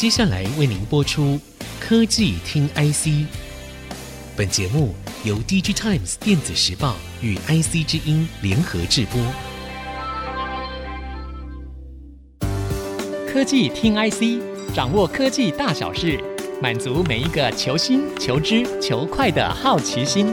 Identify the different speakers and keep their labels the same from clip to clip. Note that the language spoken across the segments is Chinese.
Speaker 1: 接下来为您播出科技听 IC。本节目由 DG Times 电子时报与 IC 之音联合制播。
Speaker 2: 科技听 IC，掌握科技大小事，满足每一个求新、求知、求快的好奇心。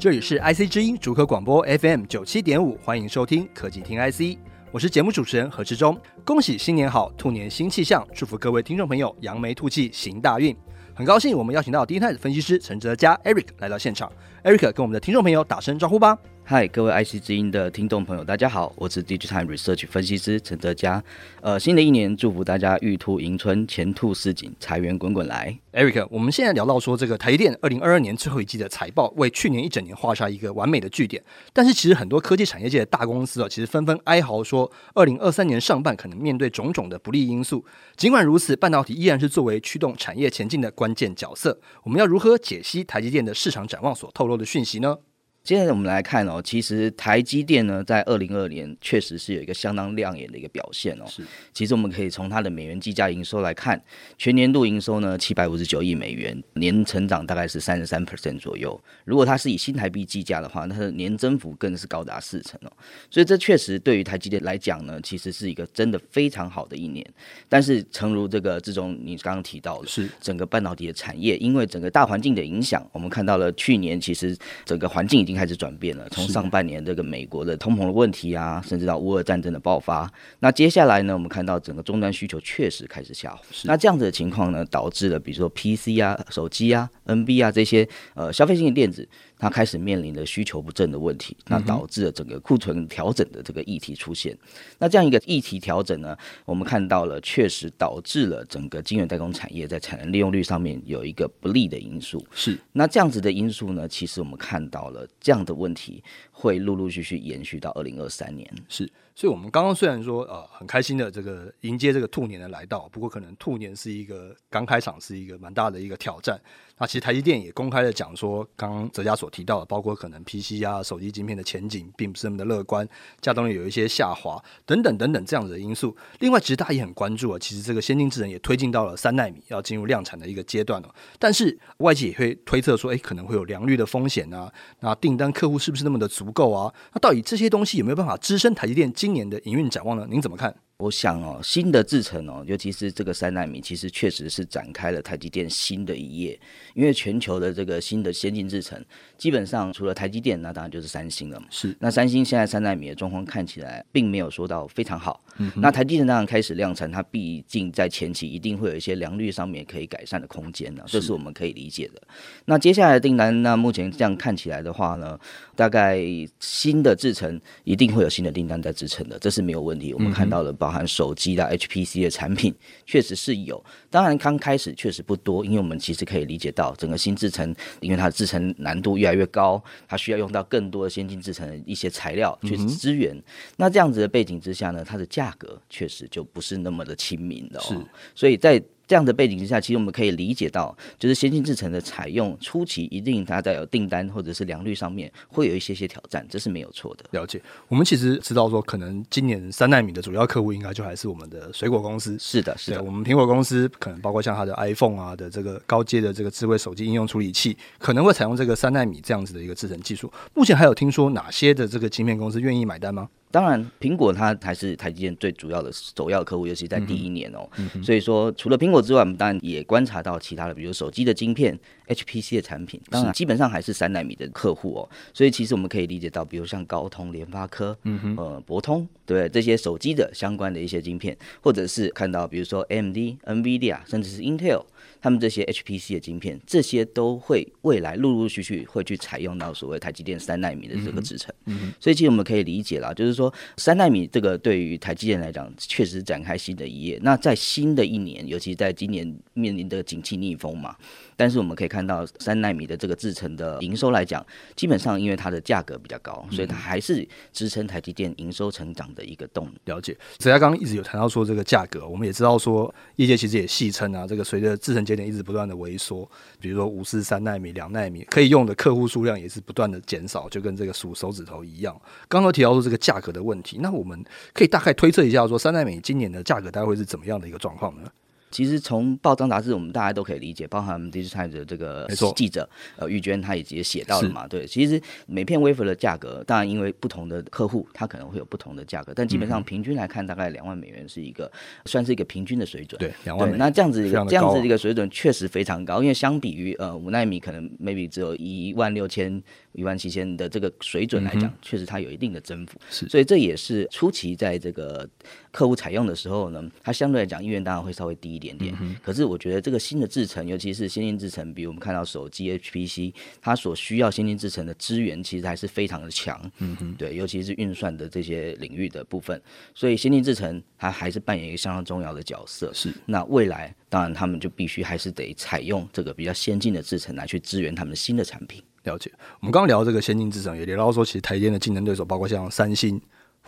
Speaker 3: 这里是 IC 之音逐客广播 FM 九七点五，欢迎收听科技听 IC。我是节目主持人何志忠，恭喜新年好，兔年新气象，祝福各位听众朋友扬眉吐气，行大运。很高兴我们邀请到第一太子分析师陈哲佳 Eric 来到现场，Eric 跟我们的听众朋友打声招呼吧。
Speaker 4: 嗨，各位 IC 之音的听众朋友，大家好，我是 Digitime Research 分析师陈泽佳。呃，新的一年，祝福大家玉兔迎春，前兔似锦，财源滚滚来。
Speaker 3: Eric，我们现在聊到说，这个台积电二零二二年最后一季的财报，为去年一整年画下一个完美的句点。但是，其实很多科技产业界的大公司啊，其实纷纷哀嚎说，二零二三年上半可能面对种种的不利因素。尽管如此，半导体依然是作为驱动产业前进的关键角色。我们要如何解析台积电的市场展望所透露的讯息呢？
Speaker 4: 接下来我们来看哦，其实台积电呢，在二零二二年确实是有一个相当亮眼的一个表现哦。是，其实我们可以从它的美元计价营收来看，全年度营收呢七百五十九亿美元，年成长大概是三十三 percent 左右。如果它是以新台币计价的话，那它的年增幅更是高达四成哦。所以这确实对于台积电来讲呢，其实是一个真的非常好的一年。但是，诚如这个志忠你刚刚提到的，是整个半导体的产业，因为整个大环境的影响，我们看到了去年其实整个环境已经。开始转变了，从上半年这个美国的通膨的问题啊，甚至到乌俄战争的爆发，那接下来呢，我们看到整个终端需求确实开始下滑。那这样子的情况呢，导致了比如说 PC 啊、手机啊、NB 啊这些呃消费性的电子。它开始面临了需求不振的问题，那导致了整个库存调整的这个议题出现。那这样一个议题调整呢，我们看到了确实导致了整个晶圆代工产业在产能利用率上面有一个不利的因素。是，那这样子的因素呢，其实我们看到了这样的问题会陆陆续续延续到二零二三年。是。
Speaker 3: 所以，我们刚刚虽然说呃很开心的这个迎接这个兔年的来到，不过可能兔年是一个刚开场，是一个蛮大的一个挑战。那其实台积电也公开的讲说，刚刚哲嘉所提到的，包括可能 PC 啊、手机晶片的前景并不是那么的乐观，稼动率有一些下滑等等等等这样子的因素。另外，其实大家也很关注啊，其实这个先进制程也推进到了三纳米，要进入量产的一个阶段了。但是外界也会推测说，哎，可能会有良率的风险啊，那订单客户是不是那么的足够啊？那到底这些东西有没有办法支撑台积电今今年的营运展望呢？您怎么看？
Speaker 4: 我想哦，新的制程哦，尤其是这个三纳米，其实确实是展开了台积电新的一页。因为全球的这个新的先进制程，基本上除了台积电，那当然就是三星了嘛。是，那三星现在三纳米的状况看起来并没有说到非常好。嗯，那台积电当然开始量产，它毕竟在前期一定会有一些良率上面可以改善的空间呢，这是我们可以理解的。那接下来的订单，那目前这样看起来的话呢，大概新的制程一定会有新的订单在支撑的，这是没有问题。我们看到了包含手机的 HPC 的产品，确实是有。当然刚开始确实不多，因为我们其实可以理解到整个新制程，因为它的制程难度越来越高，它需要用到更多的先进制程的一些材料去支援。嗯、那这样子的背景之下呢，它的价格确实就不是那么的亲民的哦。是，所以在这样的背景之下，其实我们可以理解到，就是先进制程的采用初期，一定它在有订单或者是良率上面会有一些些挑战，这是没有错的。
Speaker 3: 了解，我们其实知道说，可能今年三纳米的主要客户应该就还是我们的水果公司。
Speaker 4: 是的，是的。
Speaker 3: 我们苹果公司可能包括像它的 iPhone 啊的这个高阶的这个智慧手机应用处理器，可能会采用这个三纳米这样子的一个制程技术。目前还有听说哪些的这个晶片公司愿意买单吗？
Speaker 4: 当然，苹果它还是台积电最主要的首要客户，尤其在第一年哦。嗯、所以说，除了苹果之外，我们当然也观察到其他的，比如手机的晶片、HPC 的产品，当然基本上还是三奈米的客户哦。所以其实我们可以理解到，比如像高通、联发科、嗯、呃博通，对这些手机的相关的一些晶片，或者是看到比如说 AMD、NVIDIA，甚至是 Intel。他们这些 HPC 的晶片，这些都会未来陆陆续续会去采用到所谓台积电三纳米的这个制程，嗯嗯，所以其实我们可以理解啦，就是说三纳米这个对于台积电来讲，确实展开新的一页。那在新的一年，尤其在今年面临的景气逆风嘛。但是我们可以看到，三纳米的这个制程的营收来讲，基本上因为它的价格比较高，所以它还是支撑台积电营收成长的一个动力。
Speaker 3: 了解，哲嘉刚刚一直有谈到说这个价格，我们也知道说业界其实也戏称啊，这个随着制程节点一直不断的萎缩，比如说五四三纳米、两纳米可以用的客户数量也是不断的减少，就跟这个数手指头一样。刚刚提到说这个价格的问题，那我们可以大概推测一下，说三纳米今年的价格大概会是怎么样的一个状况呢？
Speaker 4: 其实从报章杂志，我们大家都可以理解，包含 DIGITIMES 的这个记者呃玉娟，她也直接写到了嘛。对，其实每片 wafer 的价格，当然因为不同的客户，它可能会有不同的价格，但基本上平均来看，大概两万美元是一个算是一个平均的水准。
Speaker 3: 对，两万美元。
Speaker 4: 那这样子一个这样子一个水准确实非常高，因为相比于呃五纳米可能 maybe 只有一万六千。一万七千的这个水准来讲，嗯、确实它有一定的增幅，是，所以这也是初期在这个客户采用的时候呢，它相对来讲意愿当然会稍微低一点点。嗯、可是我觉得这个新的制程，尤其是先进制程，比如我们看到手机 HPC，它所需要先进制程的资源其实还是非常的强。嗯哼，对，尤其是运算的这些领域的部分，所以先进制程它还是扮演一个相当重要的角色。是，那未来当然他们就必须还是得采用这个比较先进的制程来去支援他们的新的产品。
Speaker 3: 了解，我们刚刚聊这个先进制程，也聊到说，其实台积电的竞争对手包括像三星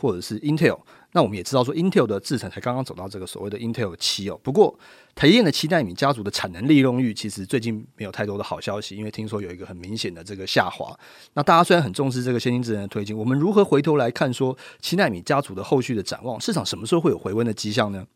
Speaker 3: 或者是 Intel。那我们也知道说，Intel 的制程才刚刚走到这个所谓的 Intel 七哦。不过，台积电的七纳米家族的产能利用率其实最近没有太多的好消息，因为听说有一个很明显的这个下滑。那大家虽然很重视这个先进制程的推进，我们如何回头来看说七纳米家族的后续的展望？市场什么时候会有回温的迹象呢？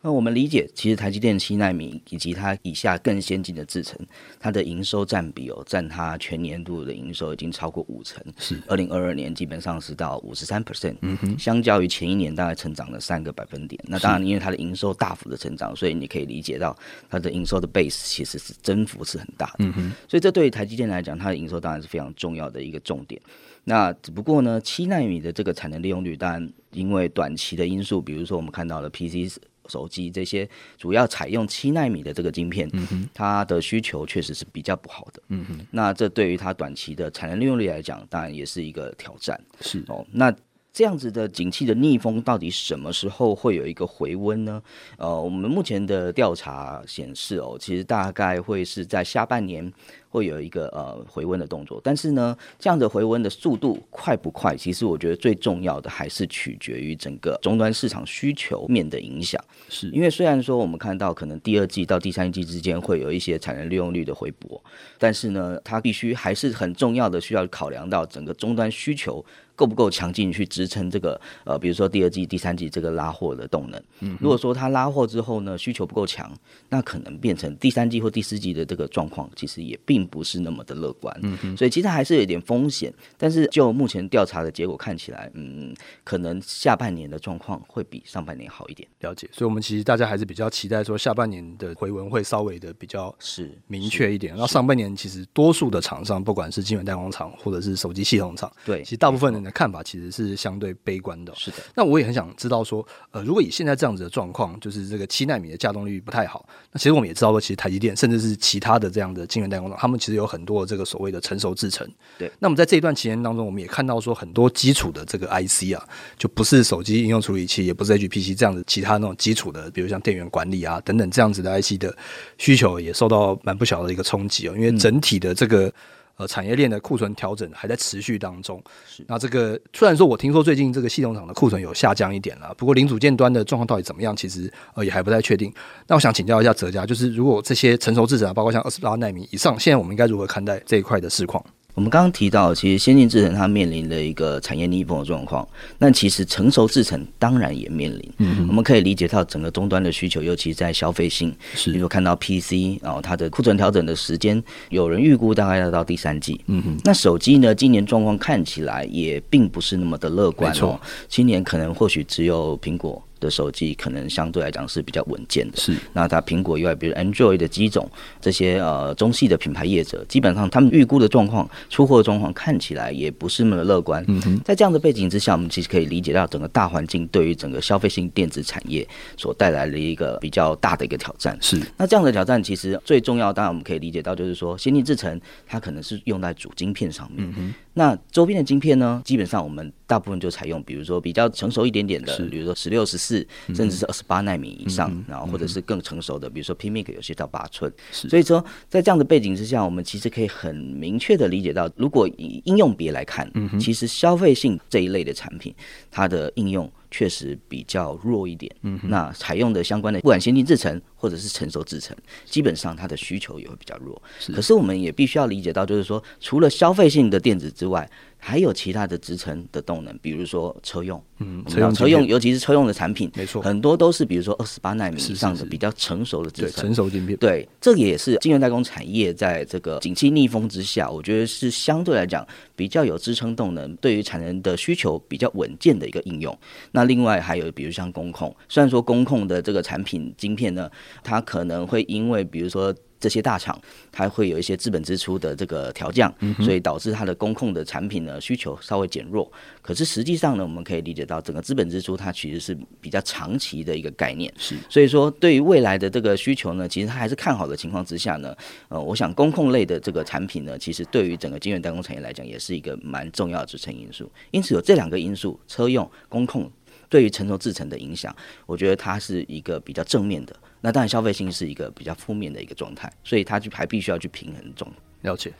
Speaker 4: 那我们理解，其实台积电七纳米以及它以下更先进的制程，它的营收占比哦，占它全年度的营收已经超过五成。是，二零二二年基本上是到五十三 percent，嗯哼，相较于前一年大概成长了三个百分点。那当然，因为它的营收大幅的成长，所以你可以理解到它的营收的 base 其实是增幅是很大的。嗯哼，所以这对于台积电来讲，它的营收当然是非常重要的一个重点。那只不过呢，七纳米的这个产能利用率，当然因为短期的因素，比如说我们看到了 PC。手机这些主要采用七纳米的这个晶片，嗯、哼它的需求确实是比较不好的。嗯哼，那这对于它短期的产能利用率来讲，当然也是一个挑战。是哦，那这样子的景气的逆风到底什么时候会有一个回温呢？呃，我们目前的调查显示哦，其实大概会是在下半年。会有一个呃回温的动作，但是呢，这样的回温的速度快不快？其实我觉得最重要的还是取决于整个终端市场需求面的影响。是因为虽然说我们看到可能第二季到第三季之间会有一些产能利用率的回补，但是呢，它必须还是很重要的需要考量到整个终端需求够不够强劲去支撑这个呃，比如说第二季、第三季这个拉货的动能。嗯，如果说它拉货之后呢，需求不够强，那可能变成第三季或第四季的这个状况，其实也并。并不是那么的乐观，嗯哼，所以其实还是有点风险。但是就目前调查的结果看起来，嗯，可能下半年的状况会比上半年好一点。
Speaker 3: 了解，所以我们其实大家还是比较期待说下半年的回文会稍微的比较是明确一点。然后上半年其实多数的厂商，不管是晶圆代工厂或者是手机系统厂，对，其实大部分人的看法其实是相对悲观的。是的，那我也很想知道说，呃，如果以现在这样子的状况，就是这个七纳米的稼动率不太好，那其实我们也知道说，其实台积电甚至是其他的这样的晶圆代工厂，他们其实有很多的这个所谓的成熟制程。对，那么在这一段期间当中，我们也看到说很多基础的这个 IC 啊，就不是手机应用处理器，也不是 HPC 这样子其他那种基础的，比如像电源管理啊等等这样子的 IC 的需求，也受到蛮不小的一个冲击哦。因为整体的这个呃产业链的库存调整还在持续当中。是，那这个虽然说我听说最近这个系统厂的库存有下降一点了，不过零组件端的状况到底怎么样，其实呃也还不太确定。那我想请教一下哲家，就是如果这些成熟制程啊，包括像二十八奈米以上，现在我们应该如何看待这一块的市况？
Speaker 4: 我们刚刚提到，其实先进制程它面临的一个产业逆风的状况，那其实成熟制程当然也面临。嗯，我们可以理解到整个终端的需求，尤其在消费性，是比如看到 PC，然后它的库存调整的时间，有人预估大概要到第三季。嗯哼，那手机呢，今年状况看起来也并不是那么的乐观哦。今年可能或许只有苹果。的手机可能相对来讲是比较稳健的，是。那它苹果以外，比如 Android 的机种，这些呃中系的品牌业者，基本上他们预估的状况、出货的状况看起来也不是那么的乐观。嗯哼，在这样的背景之下，我们其实可以理解到整个大环境对于整个消费性电子产业所带来的一个比较大的一个挑战。是。那这样的挑战其实最重要，当然我们可以理解到，就是说先进制程它可能是用在主晶片上面。嗯哼。那周边的晶片呢，基本上我们大部分就采用，比如说比较成熟一点点的，比如说十六、十四，甚至是二十八纳米以上，嗯、然后或者是更成熟的，比如说 PMIC 有些到八寸。所以说，在这样的背景之下，我们其实可以很明确的理解到，如果以应用别来看，嗯、其实消费性这一类的产品，它的应用确实比较弱一点。嗯，那采用的相关的不管先进制程或者是成熟制程，基本上它的需求也会比较弱。是，可是我们也必须要理解到，就是说，除了消费性的电子之外，还有其他的支撑的动能，比如说车用，嗯，车用，车用，尤其是车用的产品，没错，很多都是比如说二十八纳米以上的比较成熟的支撑，对，成熟晶片，对，这个也是晶圆代工产业在这个景气逆风之下，我觉得是相对来讲比较有支撑动能，对于产能的需求比较稳健的一个应用。那另外还有比如像工控，虽然说工控的这个产品晶片呢，它可能会因为比如说。这些大厂它会有一些资本支出的这个调降，所以导致它的工控的产品呢需求稍微减弱。可是实际上呢，我们可以理解到整个资本支出它其实是比较长期的一个概念。是，所以说对于未来的这个需求呢，其实它还是看好的情况之下呢，呃，我想工控类的这个产品呢，其实对于整个晶圆代工产业来讲，也是一个蛮重要的支撑因素。因此有这两个因素，车用、工控对于成熟制程的影响，我觉得它是一个比较正面的。那当然，消费性是一个比较负面的一个状态，所以它就还必须要去平衡中。
Speaker 3: 了解。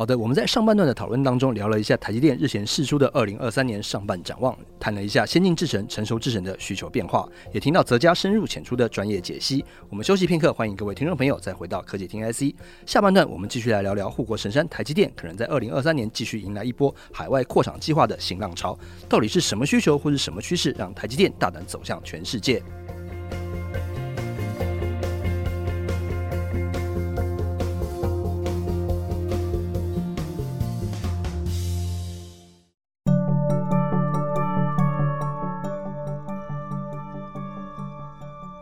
Speaker 3: 好的，我们在上半段的讨论当中聊了一下台积电日前释出的二零二三年上半展望，谈了一下先进制程、成熟制程的需求变化，也听到泽家深入浅出的专业解析。我们休息片刻，欢迎各位听众朋友再回到科技听 IC。下半段我们继续来聊聊护国神山台积电可能在二零二三年继续迎来一波海外扩厂计划的新浪潮，到底是什么需求或是什么趋势让台积电大胆走向全世界？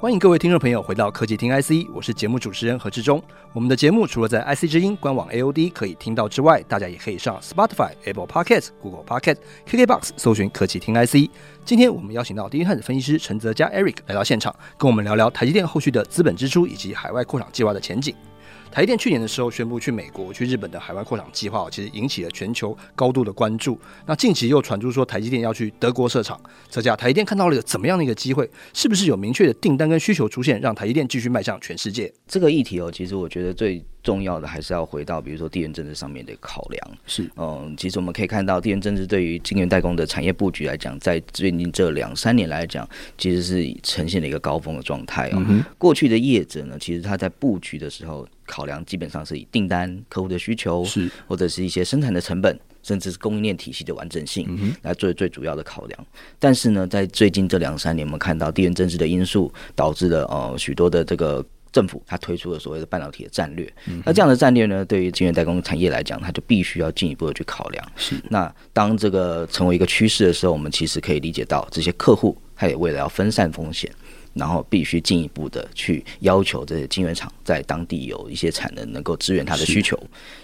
Speaker 3: 欢迎各位听众朋友回到科技听 IC，我是节目主持人何志忠。我们的节目除了在 IC 之音官网 AOD 可以听到之外，大家也可以上 Spotify、Apple Podcast、Google Podcast、KKBox 搜寻科技听 IC。今天我们邀请到第一汉子分析师陈泽佳 Eric 来到现场，跟我们聊聊台积电后续的资本支出以及海外扩厂计划的前景。台积电去年的时候宣布去美国、去日本的海外扩厂计划，其实引起了全球高度的关注。那近期又传出说台积电要去德国设厂，这下台积电看到了一个怎么样的一个机会？是不是有明确的订单跟需求出现，让台积电继续迈向全世界？
Speaker 4: 这个议题哦，其实我觉得最重要的还是要回到，比如说地缘政治上面的考量。是，嗯，其实我们可以看到地缘政治对于晶圆代工的产业布局来讲，在最近这两三年来讲，其实是呈现了一个高峰的状态哦。嗯、过去的业者呢，其实他在布局的时候。考量基本上是以订单、客户的需求，是或者是一些生产的成本，甚至是供应链体系的完整性来做最主要的考量。但是呢，在最近这两三年，我们看到地缘政治的因素导致了呃许多的这个政府它推出了所谓的半导体的战略。那这样的战略呢，对于晶圆代工产业来讲，它就必须要进一步的去考量。是那当这个成为一个趋势的时候，我们其实可以理解到这些客户他也为了要分散风险。然后必须进一步的去要求这些晶圆厂在当地有一些产能，能够支援它的需求。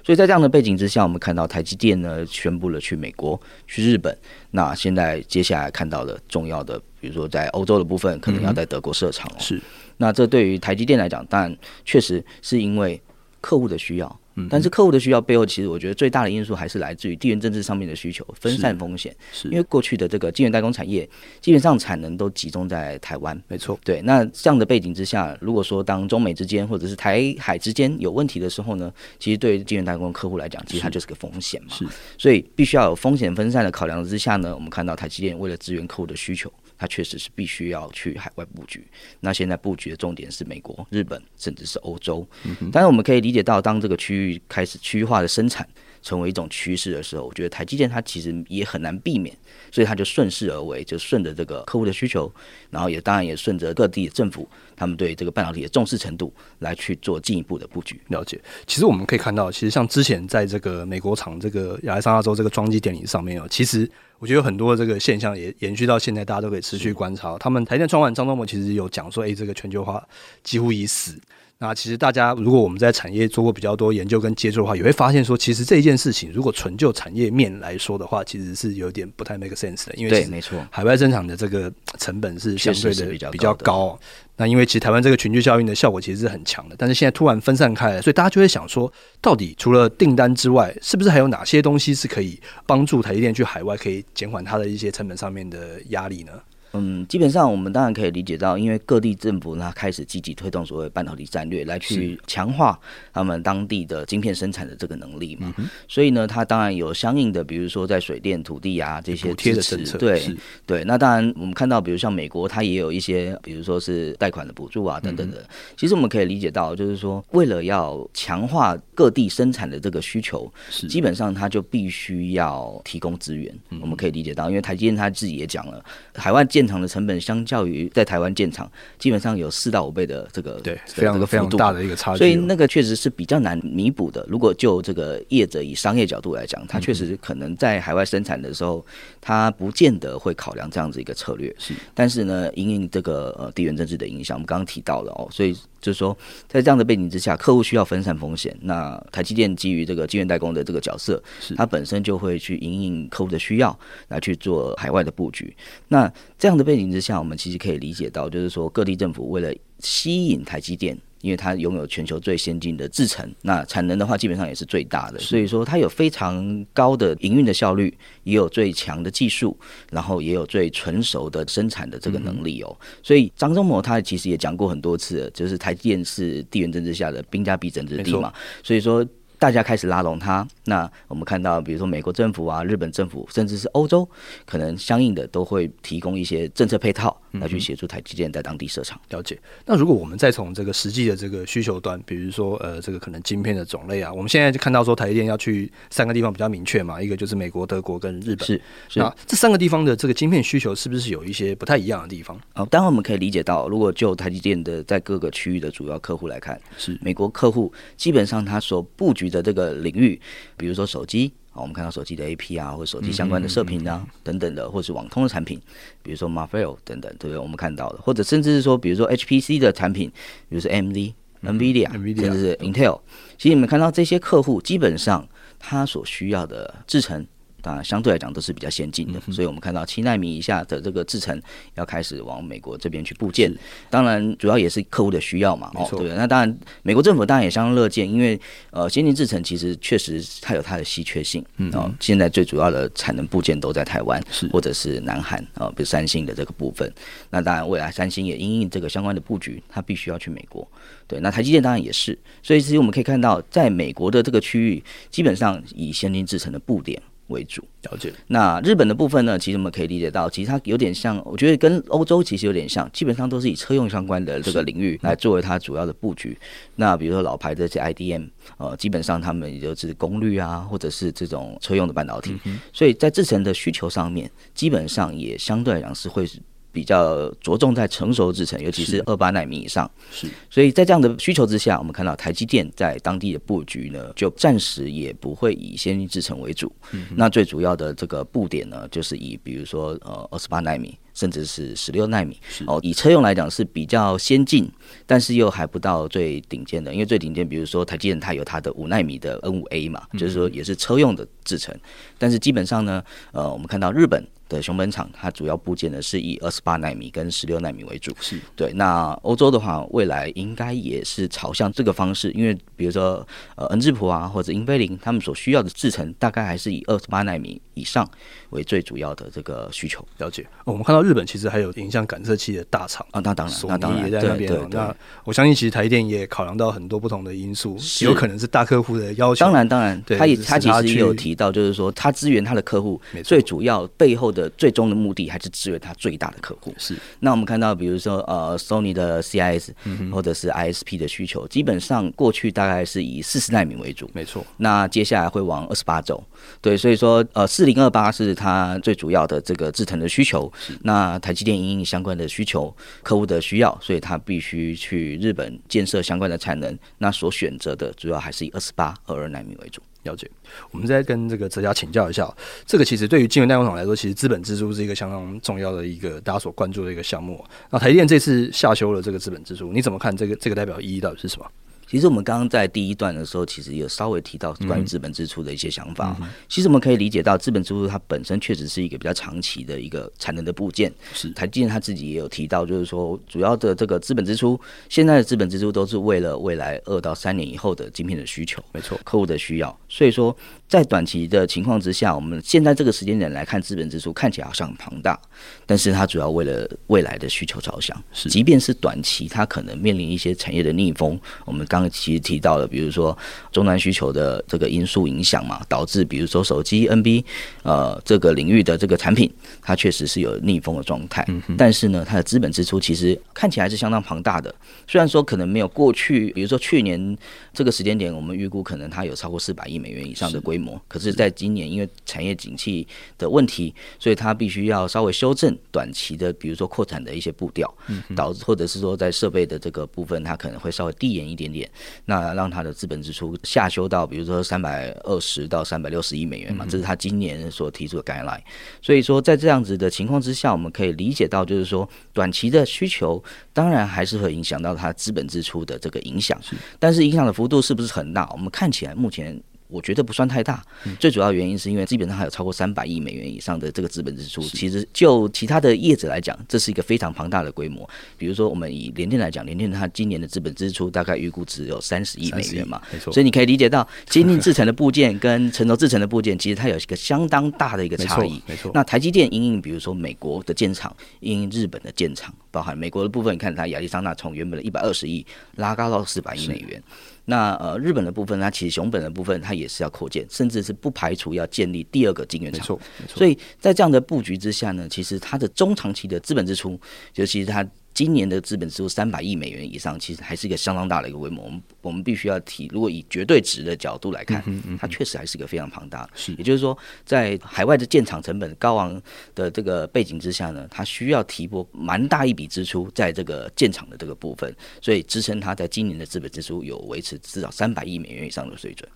Speaker 4: 所以在这样的背景之下，我们看到台积电呢宣布了去美国、去日本。那现在接下来看到的重要的，比如说在欧洲的部分，可能要在德国设厂。是。那这对于台积电来讲，当然确实是因为客户的需要。但是客户的需要背后，其实我觉得最大的因素还是来自于地缘政治上面的需求，分散风险。是，因为过去的这个晶圆代工产业，基本上产能都集中在台湾。没错，对。那这样的背景之下，如果说当中美之间或者是台海之间有问题的时候呢，其实对于晶圆代工客户来讲，其实它就是个风险嘛。是，所以必须要有风险分散的考量之下呢，我们看到台积电为了支援客户的需求。它确实是必须要去海外布局。那现在布局的重点是美国、日本，甚至是欧洲。当然，我们可以理解到，当这个区域开始区域化的生产成为一种趋势的时候，我觉得台积电它其实也很难避免，所以它就顺势而为，就顺着这个客户的需求，然后也当然也顺着各地的政府他们对这个半导体的重视程度来去做进一步的布局。
Speaker 3: 了解。其实我们可以看到，其实像之前在这个美国厂这个亚利桑那州这个装机典礼上面哦，其实。我觉得有很多这个现象也延续到现在，大家都可以持续观察。他们台电创办张忠谋其实有讲说，哎，这个全球化几乎已死。那其实大家如果我们在产业做过比较多研究跟接触的话，也会发现说，其实这一件事情如果纯就产业面来说的话，其实是有点不太 make sense 的。因为对，没错，海外生产的这个成本是相对的比较高。那因为其实台湾这个群聚效应的效果其实是很强的，但是现在突然分散开来，所以大家就会想说，到底除了订单之外，是不是还有哪些东西是可以帮助台积电去海外可以减缓它的一些成本上面的压力呢？
Speaker 4: 嗯，基本上我们当然可以理解到，因为各地政府呢开始积极推动所谓半导体战略，来去强化他们当地的晶片生产的这个能力嘛。所以呢，它当然有相应的，比如说在水电、土地啊这些支持。对对，那当然我们看到，比如像美国，它也有一些，比如说是贷款的补助啊等等的。其实我们可以理解到，就是说为了要强化各地生产的这个需求，基本上它就必须要提供资源。我们可以理解到，因为台积电他自己也讲了，海外建厂的成本相较于在台湾建厂，基本上有四到五倍的这个
Speaker 3: 对非常非常大的一个差距，
Speaker 4: 所以那个确实是比较难弥补的。如果就这个业者以商业角度来讲，他确实可能在海外生产的时候，他不见得会考量这样子一个策略。是，但是呢，因应这个呃地缘政治的影响，我们刚刚提到了哦，所以。就是说，在这样的背景之下，客户需要分散风险。那台积电基于这个晶圆代工的这个角色，它本身就会去引领客户的需要来去做海外的布局。那这样的背景之下，我们其实可以理解到，就是说各地政府为了吸引台积电。因为它拥有全球最先进的制程，那产能的话基本上也是最大的，所以说它有非常高的营运的效率，也有最强的技术，然后也有最纯熟的生产的这个能力哦。所以张忠谋他其实也讲过很多次，就是台积电是地缘政治下的兵家必争之地嘛，所以说。大家开始拉拢他，那我们看到，比如说美国政府啊、日本政府，甚至是欧洲，可能相应的都会提供一些政策配套，来去协助台积电在当地设厂。
Speaker 3: 了解。那如果我们再从这个实际的这个需求端，比如说呃，这个可能晶片的种类啊，我们现在就看到说台积电要去三个地方比较明确嘛，一个就是美国、德国跟日本。
Speaker 4: 是。是。
Speaker 3: 那这三个地方的这个晶片需求是不是有一些不太一样的地方？
Speaker 4: 哦，当然我们可以理解到，如果就台积电的在各个区域的主要客户来看，是美国客户基本上他所布局的这个领域。比如说手机啊，我们看到手机的 AP 啊，或者手机相关的射频啊等等的，或者是网通的产品，比如说 Marvell 等等，对不对？我们看到的，或者甚至是说，比如说 HPC 的产品，比如说 AMD、NVIDIA，甚至是 Intel。其实你们看到这些客户，基本上他所需要的制程。当然，相对来讲都是比较先进的，所以我们看到七纳米以下的这个制程要开始往美国这边去部件。当然，主要也是客户的需要嘛，哦，对。那当然，美国政府当然也相当乐见，因为呃，先进制程其实确实它有它的稀缺性。嗯，哦，现在最主要的产能部件都在台湾，是或者是南韩啊，比如三星的这个部分。那当然，未来三星也因应这个相关的布局，它必须要去美国。对，那台积电当然也是。所以，其实我们可以看到，在美国的这个区域，基本上以先进制程的布点。为主了解。那日本的部分呢？其实我们可以理解到，其实它有点像，我觉得跟欧洲其实有点像，基本上都是以车用相关的这个领域来作为它主要的布局。那比如说老牌的这些 IDM，呃，基本上他们也就是功率啊，或者是这种车用的半导体。所以在制程的需求上面，基本上也相对来讲是会是。比较着重在成熟制程，尤其是二八纳米以上。是，所以在这样的需求之下，我们看到台积电在当地的布局呢，就暂时也不会以先进制程为主。嗯，那最主要的这个布点呢，就是以比如说呃二十八纳米。甚至是十六纳米，哦，以车用来讲是比较先进，但是又还不到最顶尖的，因为最顶尖，比如说台积电它有它的五纳米的 N 五 A 嘛，就是说也是车用的制程，但是基本上呢，呃，我们看到日本的熊本厂，它主要部件呢是以二十八纳米跟十六纳米为主，是对。那欧洲的话，未来应该也是朝向这个方式，因为比如说呃恩智浦啊或者英飞凌，他们所需要的制程大概还是以二十八纳米以上为最主要的这个需求。
Speaker 3: 了解，我们看到。日本其实还有影像感测器的大厂
Speaker 4: 啊，那当然，那当然
Speaker 3: 也在那边。那我相信，其实台电也考量到很多不同的因素，有可能是大客户的要求。
Speaker 4: 当然，当然，他也他其实也有提到，就是说他支援他的客户，最主要背后的最终的目的还是支援他最大的客户。是。那我们看到，比如说呃，Sony 的 CIS 或者是 ISP 的需求，基本上过去大概是以四十纳米为主，没错。那接下来会往二十八走，对，所以说呃，四零二八是他最主要的这个制程的需求。那那台积电因应相关的需求，客户的需要，所以它必须去日本建设相关的产能。那所选择的主要还是以二十八、二二纳米为主。
Speaker 3: 了解。我们再跟这个哲家请教一下，这个其实对于晶圆代工厂来说，其实资本支出是一个相当重要的一个大家所关注的一个项目。那台积电这次下修了这个资本支出，你怎么看这个这个代表意义到底是什么？
Speaker 4: 其实我们刚刚在第一段的时候，其实有稍微提到关于资本支出的一些想法。嗯、其实我们可以理解到，资本支出它本身确实是一个比较长期的一个产能的部件。是台积电他自己也有提到，就是说主要的这个资本支出，现在的资本支出都是为了未来二到三年以后的晶片的需求，没错，客户的需要。所以说，在短期的情况之下，我们现在这个时间点来看，资本支出看起来好像很庞大，但是它主要为了未来的需求着想。是，即便是短期，它可能面临一些产业的逆风。我们刚刚其实提到了，比如说终端需求的这个因素影响嘛，导致比如说手机 NB 呃这个领域的这个产品，它确实是有逆风的状态。嗯、但是呢，它的资本支出其实看起来是相当庞大的。虽然说可能没有过去，比如说去年这个时间点，我们预估可能它有超过四百亿美元以上的规模。是，可是在今年，因为产业景气的问题，所以它必须要稍微修正短期的，比如说扩产的一些步调，导致或者是说在设备的这个部分，它可能会稍微递延一点点，那让它的资本支出下修到比如说三百二十到三百六十亿美元嘛，这是他今年所提出的 guideline。所以说在这样子的情况之下，我们可以理解到，就是说短期的需求当然还是会影响到它资本支出的这个影响，但是影响的幅度是不是很大？我们看起来目前。我觉得不算太大，最主要原因是因为基本上还有超过三百亿美元以上的这个资本支出。其实就其他的业者来讲，这是一个非常庞大的规模。比如说我们以联电来讲，联电它今年的资本支出大概预估只有三十亿美元嘛，没错。所以你可以理解到，先进制成的部件跟成熟制成的部件，其实它有一个相当大的一个差异。没错。那台积电因应比如说美国的建厂，因应日本的建厂，包含美国的部分，你看它亚利桑那从原本的一百二十亿拉高到四百亿美元。那呃，日本的部分，它其实熊本的部分，它也是要扩建，甚至是不排除要建立第二个晶圆厂。没错，没错。所以在这样的布局之下呢，其实它的中长期的资本支出，尤其是它。今年的资本支出三百亿美元以上，其实还是一个相当大的一个规模。我们我们必须要提，如果以绝对值的角度来看，它确实还是一个非常庞大的。是，也就是说，在海外的建厂成本高昂的这个背景之下呢，它需要提拨蛮大一笔支出在这个建厂的这个部分，所以支撑它在今年的资本支出有维持至少三百亿美元以上的水准。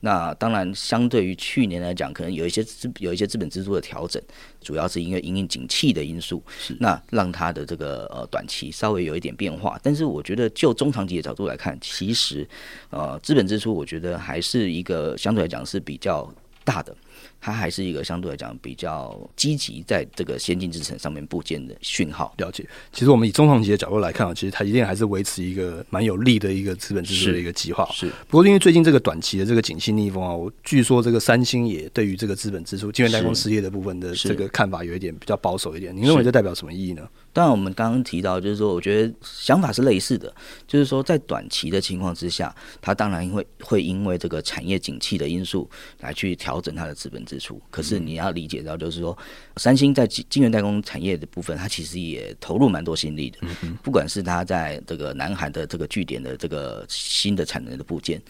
Speaker 4: 那当然，相对于去年来讲，可能有一些资有一些资本支出的调整，主要是因为因应景气的因素，是那让它的这个呃短期稍微有一点变化。但是我觉得就中长期的角度来看，其实呃资本支出，我觉得还是一个相对来讲是比较大的。它还是一个相对来讲比较积极，在这个先进制程上面部件的讯号。
Speaker 3: 了解，其实我们以中长期的角度来看啊，其实台积电还是维持一个蛮有利的一个资本支出的一个计划。是，不过因为最近这个短期的这个景气逆风啊，我据说这个三星也对于这个资本支出、晶圆代工事业的部分的这个看法有一点比较保守一点。您认为这代表什么意义呢？
Speaker 4: 当然，我们刚刚提到，就是说，我觉得想法是类似的，就是说，在短期的情况之下，它当然会会因为这个产业景气的因素来去调整它的资本支出。可是你要理解到，就是说，三星在晶晶圆代工产业的部分，它其实也投入蛮多心力的，不管是它在这个南韩的这个据点的这个新的产能的部件。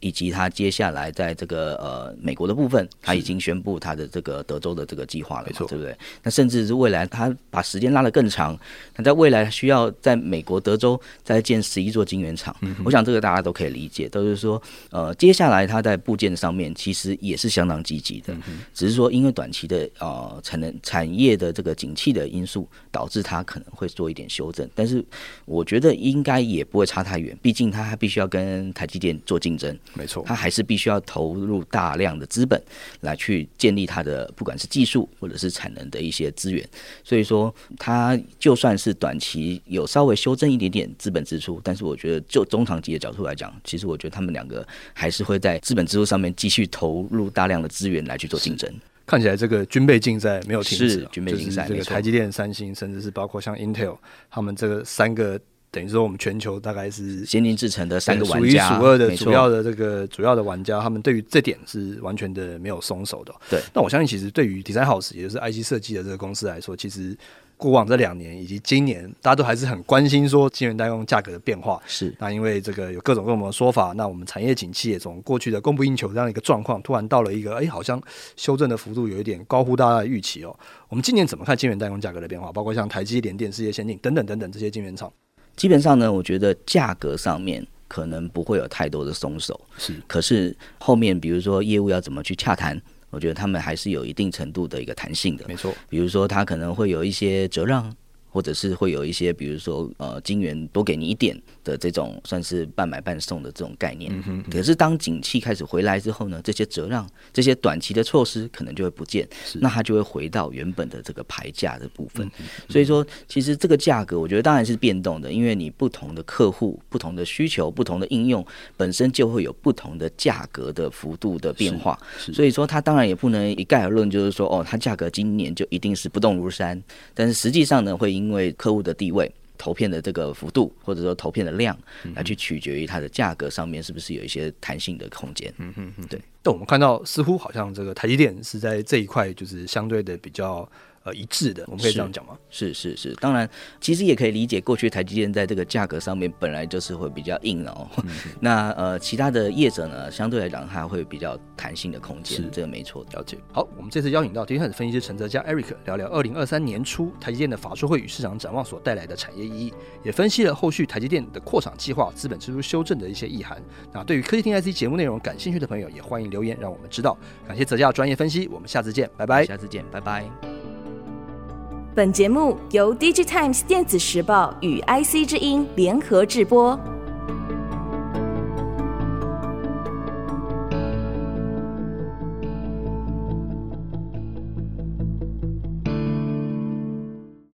Speaker 4: 以及他接下来在这个呃美国的部分，他已经宣布他的这个德州的这个计划了，对不对？那甚至是未来他把时间拉得更长，那在未来需要在美国德州再建十一座晶圆厂，嗯，我想这个大家都可以理解，都是说呃接下来他在部件上面其实也是相当积极的，嗯，只是说因为短期的呃产能产业的这个景气的因素，导致他可能会做一点修正，但是我觉得应该也不会差太远，毕竟他还必须要跟台积电做竞争。
Speaker 3: 没错，
Speaker 4: 他还是必须要投入大量的资本来去建立他的不管是技术或者是产能的一些资源，所以说他就算是短期有稍微修正一点点资本支出，但是我觉得就中长期的角度来讲，其实我觉得他们两个还是会在资本支出上面继续投入大量的资源来去做竞争。
Speaker 3: 看起来这个军备竞赛没有停止，
Speaker 4: 军备竞赛，
Speaker 3: 就是、这个台积电、三星，甚至是包括像 Intel，他们这个三个。等于说，我们全球大概是
Speaker 4: 先进制成的三个玩家，
Speaker 3: 数一数二的主要的这个主要的玩家，他们对于这点是完全的没有松手的。对，那我相信，其实对于 Design House，也就是 IC 设计的这个公司来说，其实过往这两年以及今年，大家都还是很关心说晶圆代工价格的变化。是，那因为这个有各种各种的说法，那我们产业景气也从过去的供不应求这样一个状况，突然到了一个哎、欸，好像修正的幅度有一点高乎大家的预期哦。我们今年怎么看晶圆代工价格的变化？包括像台积、联电、世界先进等等等等这些晶圆厂。
Speaker 4: 基本上呢，我觉得价格上面可能不会有太多的松手，是。可是后面比如说业务要怎么去洽谈，我觉得他们还是有一定程度的一个弹性的，没错。比如说他可能会有一些折让。或者是会有一些，比如说呃，金元多给你一点的这种，算是半买半送的这种概念。嗯哼嗯。可是当景气开始回来之后呢，这些折让、这些短期的措施可能就会不见，那它就会回到原本的这个牌价的部分。所以说，其实这个价格，我觉得当然是变动的，因为你不同的客户、不同的需求、不同的应用，本身就会有不同的价格的幅度的变化。所以说，它当然也不能一概而论，就是说，哦，它价格今年就一定是不动如山。但是实际上呢，会因因为客户的地位、投片的这个幅度，或者说投片的量，来去取决于它的价格上面是不是有一些弹性的空间。嗯嗯嗯，对。
Speaker 3: 但我们看到，似乎好像这个台积电是在这一块就是相对的比较。呃，一致的，我们可以这样讲吗？
Speaker 4: 是是是，当然，其实也可以理解，过去台积电在这个价格上面本来就是会比较硬哦。嗯、那呃，其他的业者呢，相对来讲还会比较弹性的空间，是这个没错。了解。好，我们这次邀请到迪克分析师陈泽佳 Eric 聊聊二零二三年初台积电的法说会与市场展望所带来的产业意义，也分析了后续台积电的扩厂计划、资本支出修正的一些意涵。那对于科技听 IC 节目内容感兴趣的朋友，也欢迎留言让我们知道。感谢泽嘉专业分析，我们下次见，拜拜。下次见，拜拜。
Speaker 5: 本节目由《Digitimes 电子时报》与《IC 之音》联合制播。